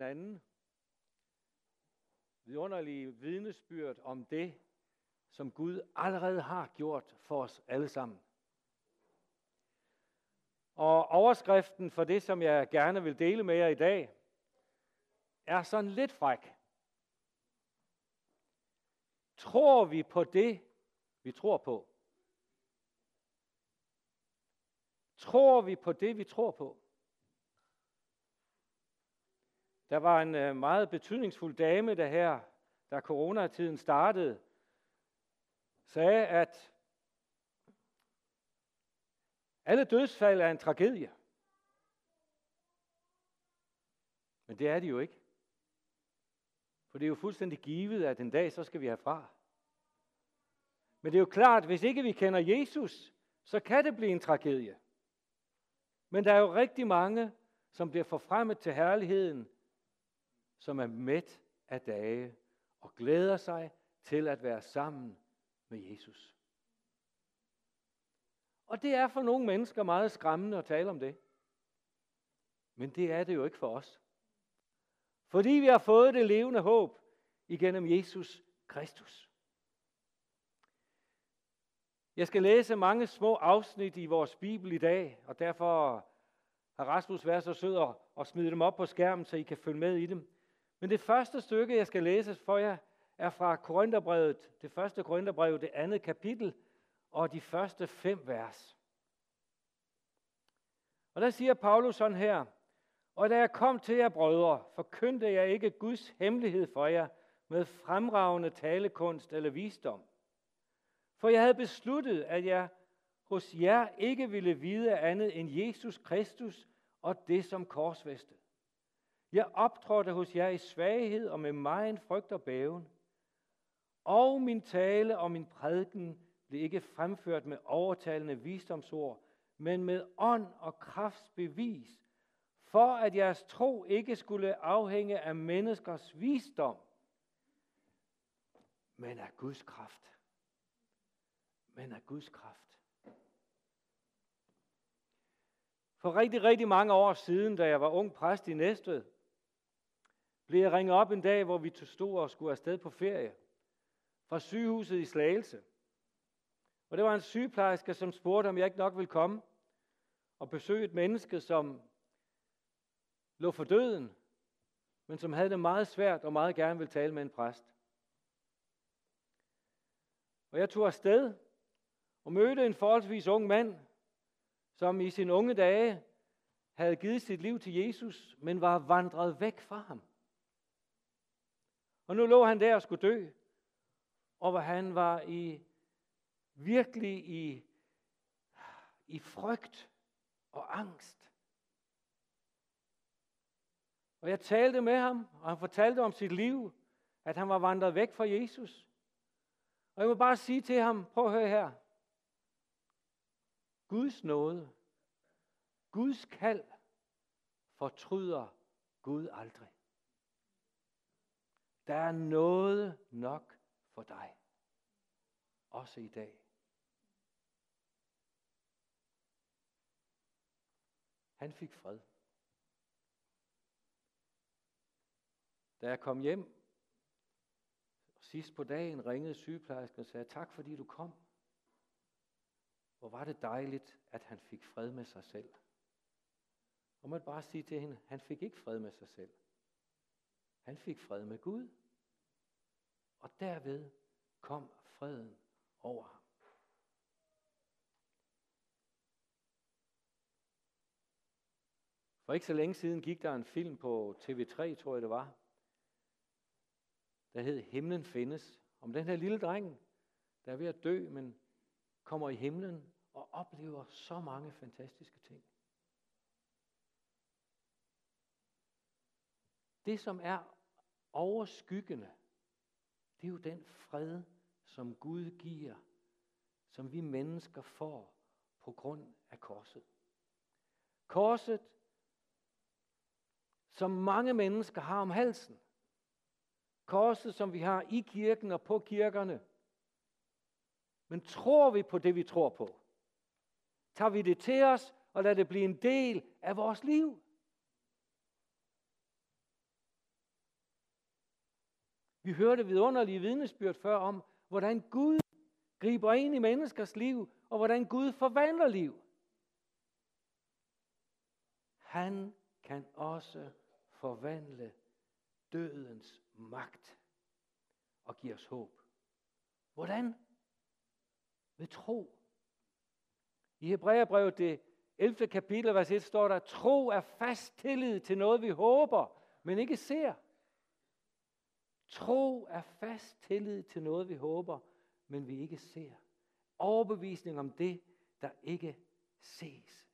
anden vidunderlige vidnesbyrd om det, som Gud allerede har gjort for os alle sammen. Og overskriften for det, som jeg gerne vil dele med jer i dag, er sådan lidt fræk. Tror vi på det, vi tror på? Tror vi på det, vi tror på? Der var en øh, meget betydningsfuld dame, der her, da coronatiden startede, sagde, at alle dødsfald er en tragedie. Men det er de jo ikke. For det er jo fuldstændig givet, at en dag så skal vi herfra. Men det er jo klart, hvis ikke vi kender Jesus, så kan det blive en tragedie. Men der er jo rigtig mange, som bliver forfremmet til herligheden, som er mæt af dage og glæder sig til at være sammen med Jesus. Og det er for nogle mennesker meget skræmmende at tale om det. Men det er det jo ikke for os. Fordi vi har fået det levende håb igennem Jesus Kristus. Jeg skal læse mange små afsnit i vores Bibel i dag, og derfor har Rasmus været så sød at smide dem op på skærmen, så I kan følge med i dem. Men det første stykke, jeg skal læse for jer, er fra Korintherbrevet, det første Korintherbrev, det andet kapitel, og de første fem vers. Og der siger Paulus sådan her, og da jeg kom til jer, brødre, forkyndte jeg ikke Guds hemmelighed for jer med fremragende talekunst eller visdom. For jeg havde besluttet, at jeg hos jer ikke ville vide andet end Jesus Kristus og det som korsfæstet. Jeg optrådte hos jer i svaghed og med meget frygt og bæven. Og min tale og min prædiken blev ikke fremført med overtalende visdomsord, men med ånd og kraftsbevis, for at jeres tro ikke skulle afhænge af menneskers visdom, men af Guds kraft. Men af Guds kraft. For rigtig, rigtig mange år siden, da jeg var ung præst i Næstved, blev jeg ringet op en dag, hvor vi stod og skulle afsted på ferie fra sygehuset i Slagelse. Og det var en sygeplejerske, som spurgte, om jeg ikke nok ville komme og besøge et menneske, som lå for døden, men som havde det meget svært og meget gerne ville tale med en præst. Og jeg tog afsted og mødte en forholdsvis ung mand, som i sine unge dage havde givet sit liv til Jesus, men var vandret væk fra ham. Og nu lå han der og skulle dø, og hvor han var i virkelig i, i frygt og angst. Og jeg talte med ham, og han fortalte om sit liv, at han var vandret væk fra Jesus. Og jeg må bare sige til ham, prøv at høre her. Guds nåde, Guds kald, fortryder Gud aldrig. Der er noget nok for dig. Også i dag. Han fik fred. Da jeg kom hjem, sidst på dagen ringede sygeplejersken og sagde, tak fordi du kom. Hvor var det dejligt, at han fik fred med sig selv. Og man bare sige til hende, han fik ikke fred med sig selv. Han fik fred med Gud. Og derved kom freden over ham. For ikke så længe siden gik der en film på TV3, tror jeg det var, der hed Himlen findes. Om den her lille dreng, der er ved at dø, men kommer i himlen og oplever så mange fantastiske ting. Det, som er overskyggende, det er jo den fred, som Gud giver, som vi mennesker får på grund af korset. Korset, som mange mennesker har om halsen. Korset, som vi har i kirken og på kirkerne. Men tror vi på det, vi tror på? Tager vi det til os og lader det blive en del af vores liv? Vi hørte vidunderlige vidnesbyrd før om, hvordan Gud griber ind i menneskers liv, og hvordan Gud forvandler liv. Han kan også forvandle dødens magt og give os håb. Hvordan? Ved tro. I Hebræerbrevet, det 11. kapitel, vers 1, står der, tro er fast tillid til noget, vi håber, men ikke ser. Tro er fast tillid til noget, vi håber, men vi ikke ser. Overbevisning om det, der ikke ses.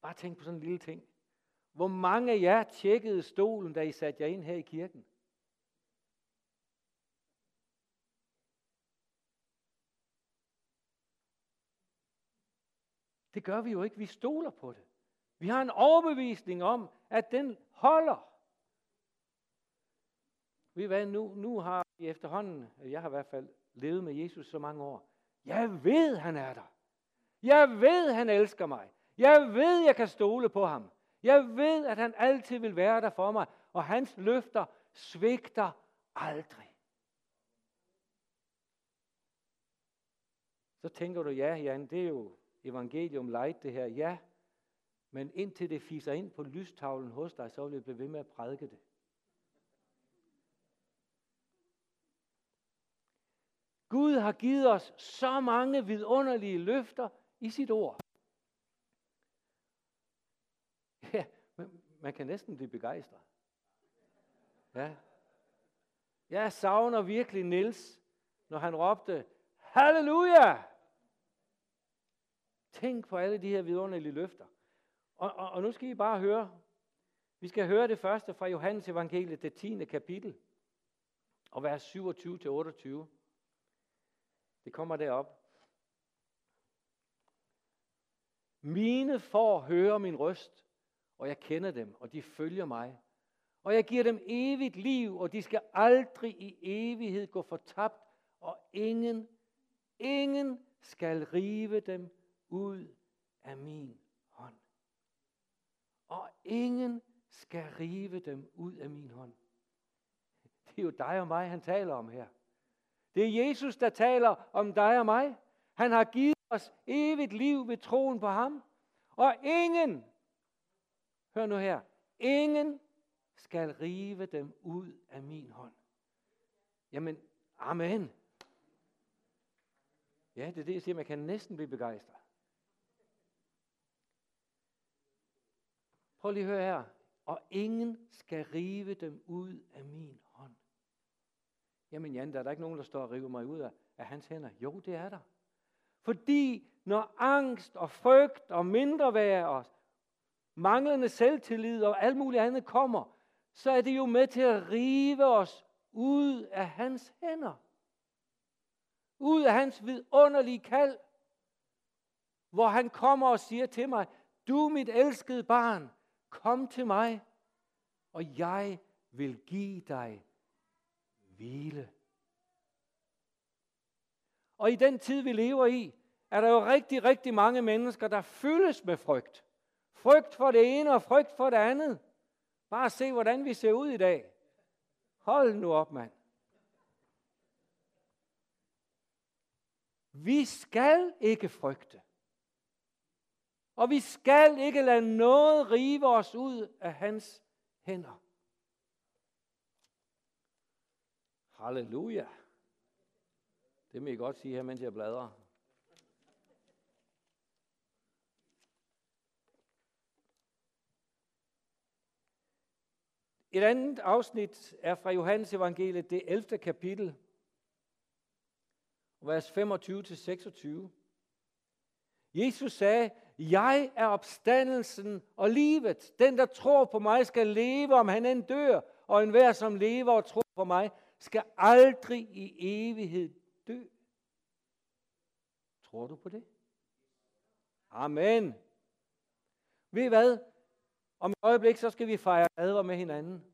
Bare tænk på sådan en lille ting. Hvor mange af jer tjekkede stolen, da I satte jer ind her i kirken? Det gør vi jo ikke. Vi stoler på det. Vi har en overbevisning om, at den holder. Ved hvad, nu, nu har vi efterhånden, jeg har i hvert fald levet med Jesus så mange år. Jeg ved, han er der. Jeg ved, han elsker mig. Jeg ved, jeg kan stole på ham. Jeg ved, at han altid vil være der for mig, og hans løfter svigter aldrig. Så tænker du, ja, Jan, det er jo evangelium light det her. Ja, men indtil det fiser ind på lystavlen hos dig, så vil jeg blive ved med at prædike det. Gud har givet os så mange vidunderlige løfter i sit ord. Ja, man kan næsten blive begejstret. Ja. Jeg savner virkelig Nils, når han råbte, Halleluja! Tænk på alle de her vidunderlige løfter. Og, og, og nu skal I bare høre. Vi skal høre det første fra Johannes evangeliet, det 10. kapitel, og vers 27-28. Det kommer derop. Mine får høre min røst, og jeg kender dem, og de følger mig. Og jeg giver dem evigt liv, og de skal aldrig i evighed gå fortabt, og ingen, ingen skal rive dem ud af min hånd. Og ingen skal rive dem ud af min hånd. Det er jo dig og mig, han taler om her. Det er Jesus, der taler om dig og mig. Han har givet os evigt liv ved troen på ham. Og ingen, hør nu her, ingen skal rive dem ud af min hånd. Jamen, amen. Ja, det er det, jeg siger, man kan næsten blive begejstret. Prøv lige at høre her. Og ingen skal rive dem ud af min hånd. Jamen Jan, der er der ikke nogen, der står og river mig ud af, af hans hænder. Jo, det er der. Fordi når angst og frygt og mindreværd og manglende selvtillid og alt muligt andet kommer, så er det jo med til at rive os ud af hans hænder. Ud af hans vidunderlige kald, hvor han kommer og siger til mig, du mit elskede barn, kom til mig, og jeg vil give dig hvile. Og i den tid, vi lever i, er der jo rigtig, rigtig mange mennesker, der fyldes med frygt. Frygt for det ene og frygt for det andet. Bare se, hvordan vi ser ud i dag. Hold nu op, mand. Vi skal ikke frygte. Og vi skal ikke lade noget rive os ud af hans hænder. Halleluja. Det må I godt sige her, mens jeg bladrer. Et andet afsnit er fra Johannes evangeliet, det 11. kapitel, vers 25-26. Jesus sagde, jeg er opstandelsen og livet. Den, der tror på mig, skal leve, om han end dør. Og enhver, som lever og tror på mig, skal aldrig i evighed dø. Tror du på det? Amen. Ved I hvad? Om et øjeblik, så skal vi fejre nadver med hinanden.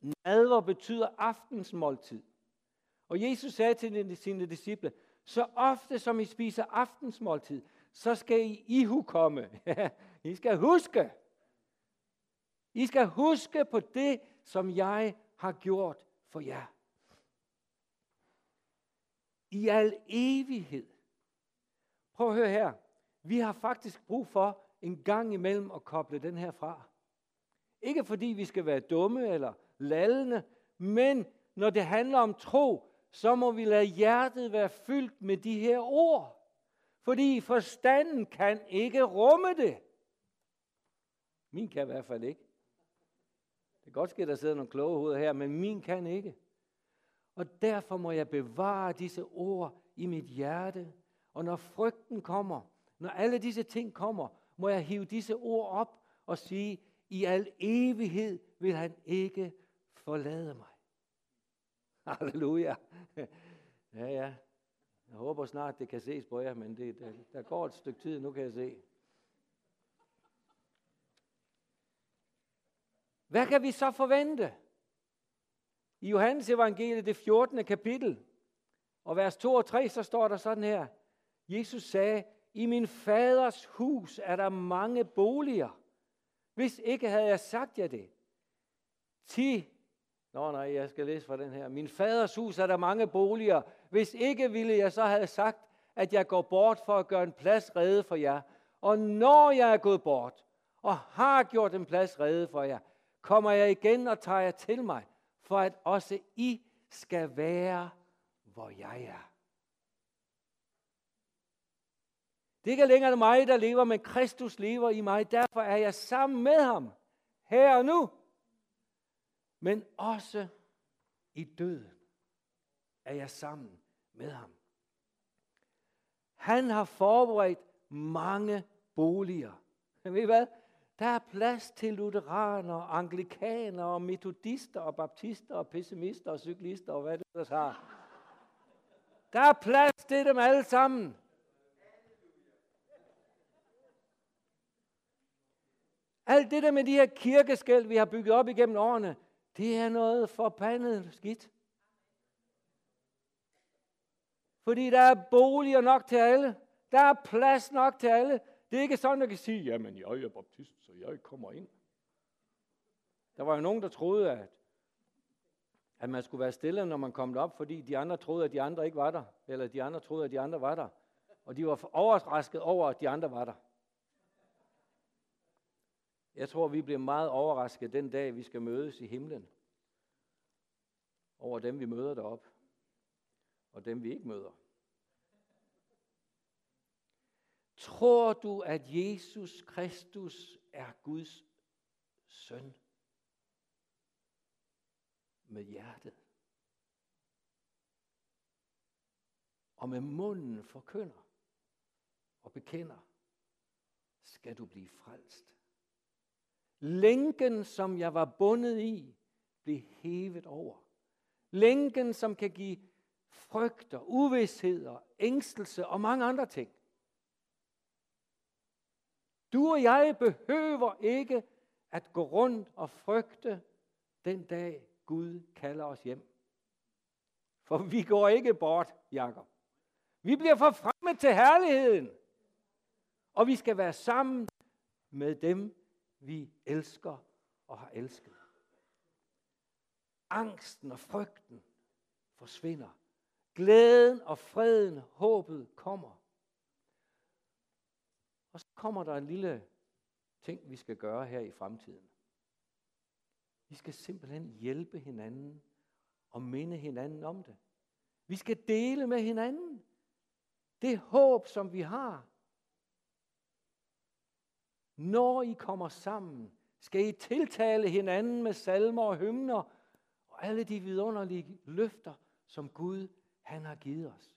Nadver betyder aftensmåltid. Og Jesus sagde til sine disciple, så ofte som I spiser aftensmåltid, så skal I ihukomme. I skal huske. I skal huske på det, som jeg har gjort for jer. I al evighed. Prøv at høre her. Vi har faktisk brug for en gang imellem at koble den her fra. Ikke fordi vi skal være dumme eller lallende, men når det handler om tro, så må vi lade hjertet være fyldt med de her ord. Fordi forstanden kan ikke rumme det. Min kan i hvert fald ikke. Det kan godt ske, at der sidder nogle kloge hoveder her, men min kan ikke. Og derfor må jeg bevare disse ord i mit hjerte. Og når frygten kommer, når alle disse ting kommer, må jeg hive disse ord op og sige, i al evighed vil han ikke forlade mig. Halleluja. Ja, ja. Jeg håber snart, det kan ses på jer, men det, der, der går et stykke tid, nu kan jeg se. Hvad kan vi så forvente? I Johannes evangeliet, det 14. kapitel, og vers 2 og 3, så står der sådan her. Jesus sagde, i min faders hus er der mange boliger. Hvis ikke havde jeg sagt jer det. Ti. Nå nej, jeg skal læse fra den her. Min faders hus er der mange boliger. Hvis ikke ville jeg så have sagt, at jeg går bort for at gøre en plads rede for jer. Og når jeg er gået bort, og har gjort en plads rede for jer, kommer jeg igen og tager jer til mig, for at også I skal være, hvor jeg er. Det er ikke længere mig, der lever, men Kristus lever i mig. Derfor er jeg sammen med ham, her og nu. Men også i døden er jeg sammen med ham. Han har forberedt mange boliger. Men ved I hvad? Der er plads til lutheraner, anglikaner, og metodister, og baptister, og pessimister, og cyklister, og hvad det ellers har. Der er plads til dem alle sammen. Alt det der med de her kirkeskæld, vi har bygget op igennem årene, det er noget forbandet skidt. Fordi der er boliger nok til alle. Der er plads nok til alle. Det er ikke sådan, at kan sige, jamen jeg er baptist, så jeg kommer ind. Der var jo nogen, der troede, at, at man skulle være stille, når man kom op, fordi de andre troede, at de andre ikke var der. Eller de andre troede, at de andre var der. Og de var overrasket over, at de andre var der. Jeg tror, vi bliver meget overrasket den dag, vi skal mødes i himlen. Over dem, vi møder derop. Og dem, vi ikke møder. Tror du, at Jesus Kristus er Guds søn? Med hjertet. Og med munden forkynder og bekender, skal du blive frelst. Lænken, som jeg var bundet i, blev hævet over. Lænken, som kan give frygt og uvidshed og ængstelse og mange andre ting. Du og jeg behøver ikke at gå rundt og frygte den dag Gud kalder os hjem. For vi går ikke bort, Jakob. Vi bliver forfremmet til herligheden. Og vi skal være sammen med dem, vi elsker og har elsket. Angsten og frygten forsvinder. Glæden og freden, håbet kommer. Og så kommer der en lille ting, vi skal gøre her i fremtiden. Vi skal simpelthen hjælpe hinanden og minde hinanden om det. Vi skal dele med hinanden det håb, som vi har. Når I kommer sammen, skal I tiltale hinanden med salmer og hymner og alle de vidunderlige løfter, som Gud han har givet os.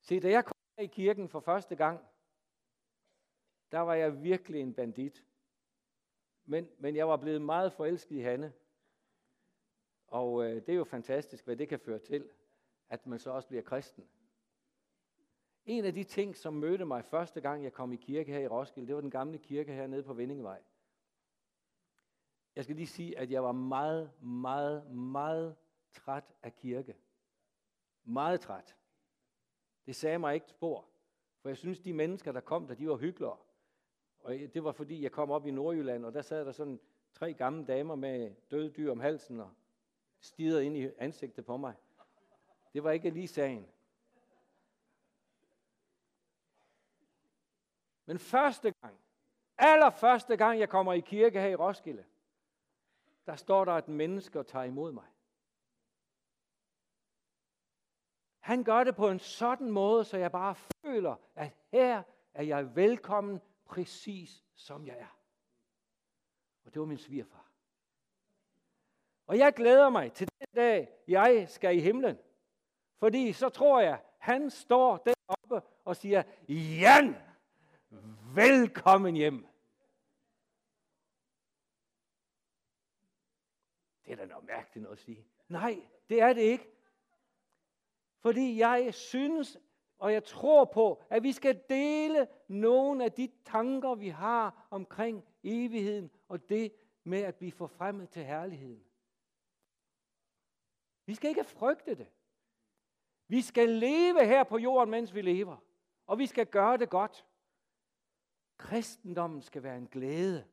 Se, da jeg kom i kirken for første gang, der var jeg virkelig en bandit. Men, men jeg var blevet meget forelsket i Hanne. Og øh, det er jo fantastisk, hvad det kan føre til, at man så også bliver kristen. En af de ting, som mødte mig første gang, jeg kom i kirke her i Roskilde, det var den gamle kirke her nede på Vindingevej. Jeg skal lige sige, at jeg var meget, meget, meget træt af kirke. Meget træt. Det sagde mig ikke spor. For jeg synes, de mennesker, der kom der, de var hyggelige. og det var fordi, jeg kom op i Nordjylland, og der sad der sådan tre gamle damer med døde dyr om halsen og stirrede ind i ansigtet på mig. Det var ikke lige sagen. Men første gang, allerførste gang, jeg kommer i kirke her i Roskilde, der står der et menneske og tager imod mig. Han gør det på en sådan måde, så jeg bare føler, at her er jeg velkommen præcis som jeg er. Og det var min svigerfar. Og jeg glæder mig til den dag, jeg skal i himlen. Fordi så tror jeg, han står deroppe og siger, Jan, velkommen hjem. Det er da noget mærkeligt noget at sige. Nej, det er det ikke. Fordi jeg synes, og jeg tror på, at vi skal dele nogle af de tanker, vi har omkring evigheden, og det med at blive forfremmet til herligheden. Vi skal ikke frygte det. Vi skal leve her på jorden, mens vi lever. Og vi skal gøre det godt. Kristendommen skal være en glæde,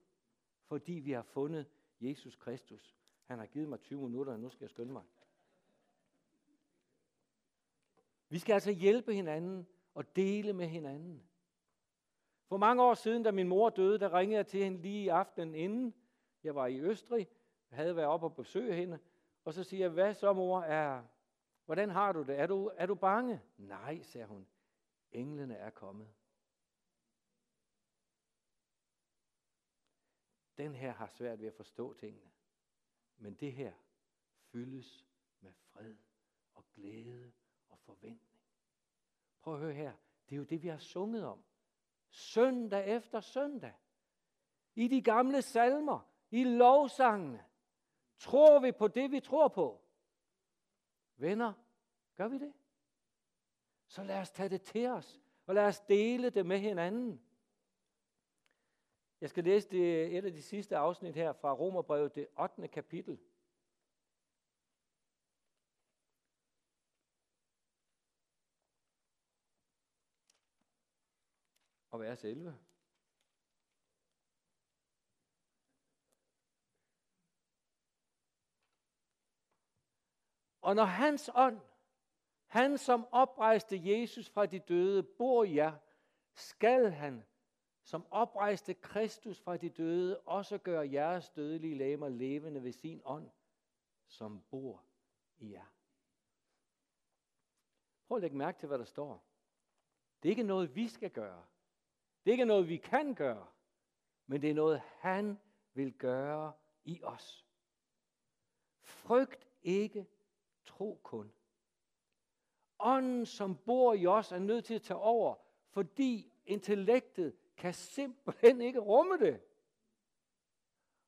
fordi vi har fundet Jesus Kristus. Han har givet mig 20 minutter, og nu skal jeg skynde mig. Vi skal altså hjælpe hinanden og dele med hinanden. For mange år siden, da min mor døde, der ringede jeg til hende lige i aftenen inden. Jeg var i Østrig, jeg havde været oppe og besøge hende, og så siger jeg, hvad så mor, er, hvordan har du det? Er du, er du bange? Nej, sagde hun. Englene er kommet. Den her har svært ved at forstå tingene. Men det her fyldes med fred og glæde og forventning. Prøv at høre her. Det er jo det, vi har sunget om. Søndag efter søndag. I de gamle salmer. I lovsangene. Tror vi på det, vi tror på? Venner, gør vi det? Så lad os tage det til os, og lad os dele det med hinanden. Jeg skal læse det, et af de sidste afsnit her fra Romerbrevet, det 8. kapitel. Og vers 11. Og når hans ånd, han som oprejste Jesus fra de døde, bor i jer, skal han, som oprejste Kristus fra de døde, også gøre jeres dødelige læmer levende ved sin ånd, som bor i jer. Prøv at lægge mærke til, hvad der står. Det er ikke noget, vi skal gøre. Det er ikke noget, vi kan gøre. Men det er noget, han vil gøre i os. Frygt ikke Tro kun. Ånden, som bor i os, er nødt til at tage over, fordi intellektet kan simpelthen ikke rumme det.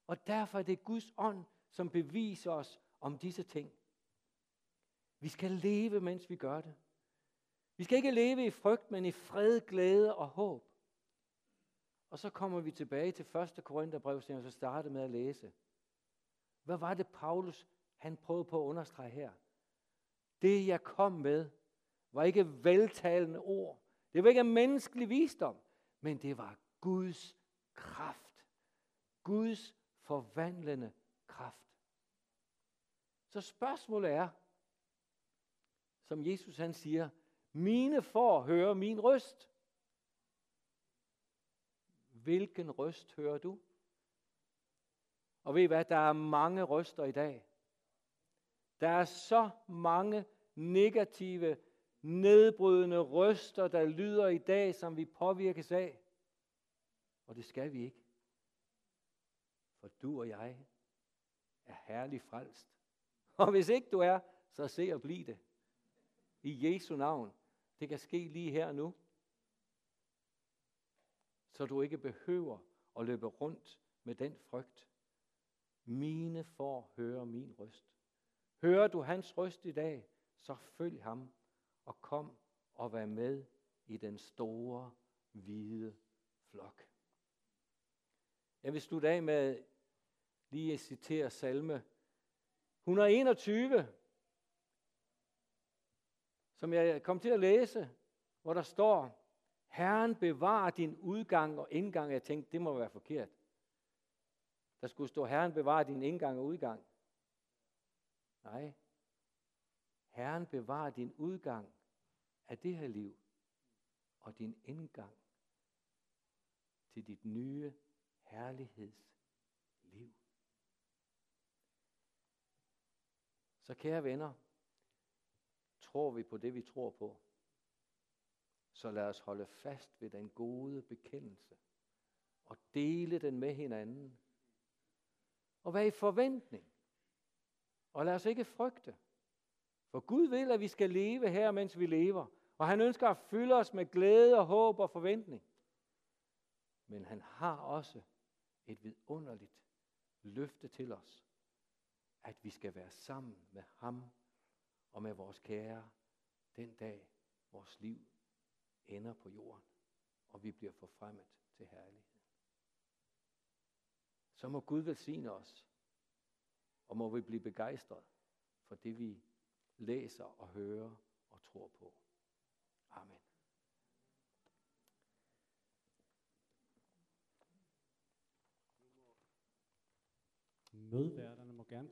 Og derfor er det Guds ånd, som beviser os om disse ting. Vi skal leve, mens vi gør det. Vi skal ikke leve i frygt, men i fred, glæde og håb. Og så kommer vi tilbage til 1. Korintherbrev, som jeg så startede med at læse. Hvad var det, Paulus han prøvede på at understrege her? Det, jeg kom med, var ikke veltalende ord. Det var ikke menneskelig visdom, men det var Guds kraft. Guds forvandlende kraft. Så spørgsmålet er, som Jesus han siger, mine får høre min røst. Hvilken røst hører du? Og ved I hvad, der er mange røster i dag. Der er så mange negative, nedbrydende røster, der lyder i dag, som vi påvirkes af. Og det skal vi ikke. For du og jeg er herlig frelst. Og hvis ikke du er, så se og bliv det. I Jesu navn. Det kan ske lige her nu. Så du ikke behøver at løbe rundt med den frygt. Mine får høre min røst. Hører du hans røst i dag, så følg ham og kom og vær med i den store, hvide flok. Jeg vil slutte af med lige at citere salme 121, som jeg kom til at læse, hvor der står, Herren bevarer din udgang og indgang. Jeg tænkte, det må være forkert. Der skulle stå, Herren bevarer din indgang og udgang. Nej. Herren bevarer din udgang af det her liv og din indgang til dit nye herlighedsliv. Så kære venner, tror vi på det, vi tror på, så lad os holde fast ved den gode bekendelse og dele den med hinanden. Og være i forventning. Og lad os ikke frygte. For Gud vil, at vi skal leve her, mens vi lever. Og han ønsker at fylde os med glæde og håb og forventning. Men han har også et vidunderligt løfte til os, at vi skal være sammen med ham og med vores kære den dag, vores liv ender på jorden, og vi bliver forfremmet til herlighed. Så må Gud velsigne os, og må vi blive begejstret for det, vi læser og hører og tror på. Amen. Mødværterne må gerne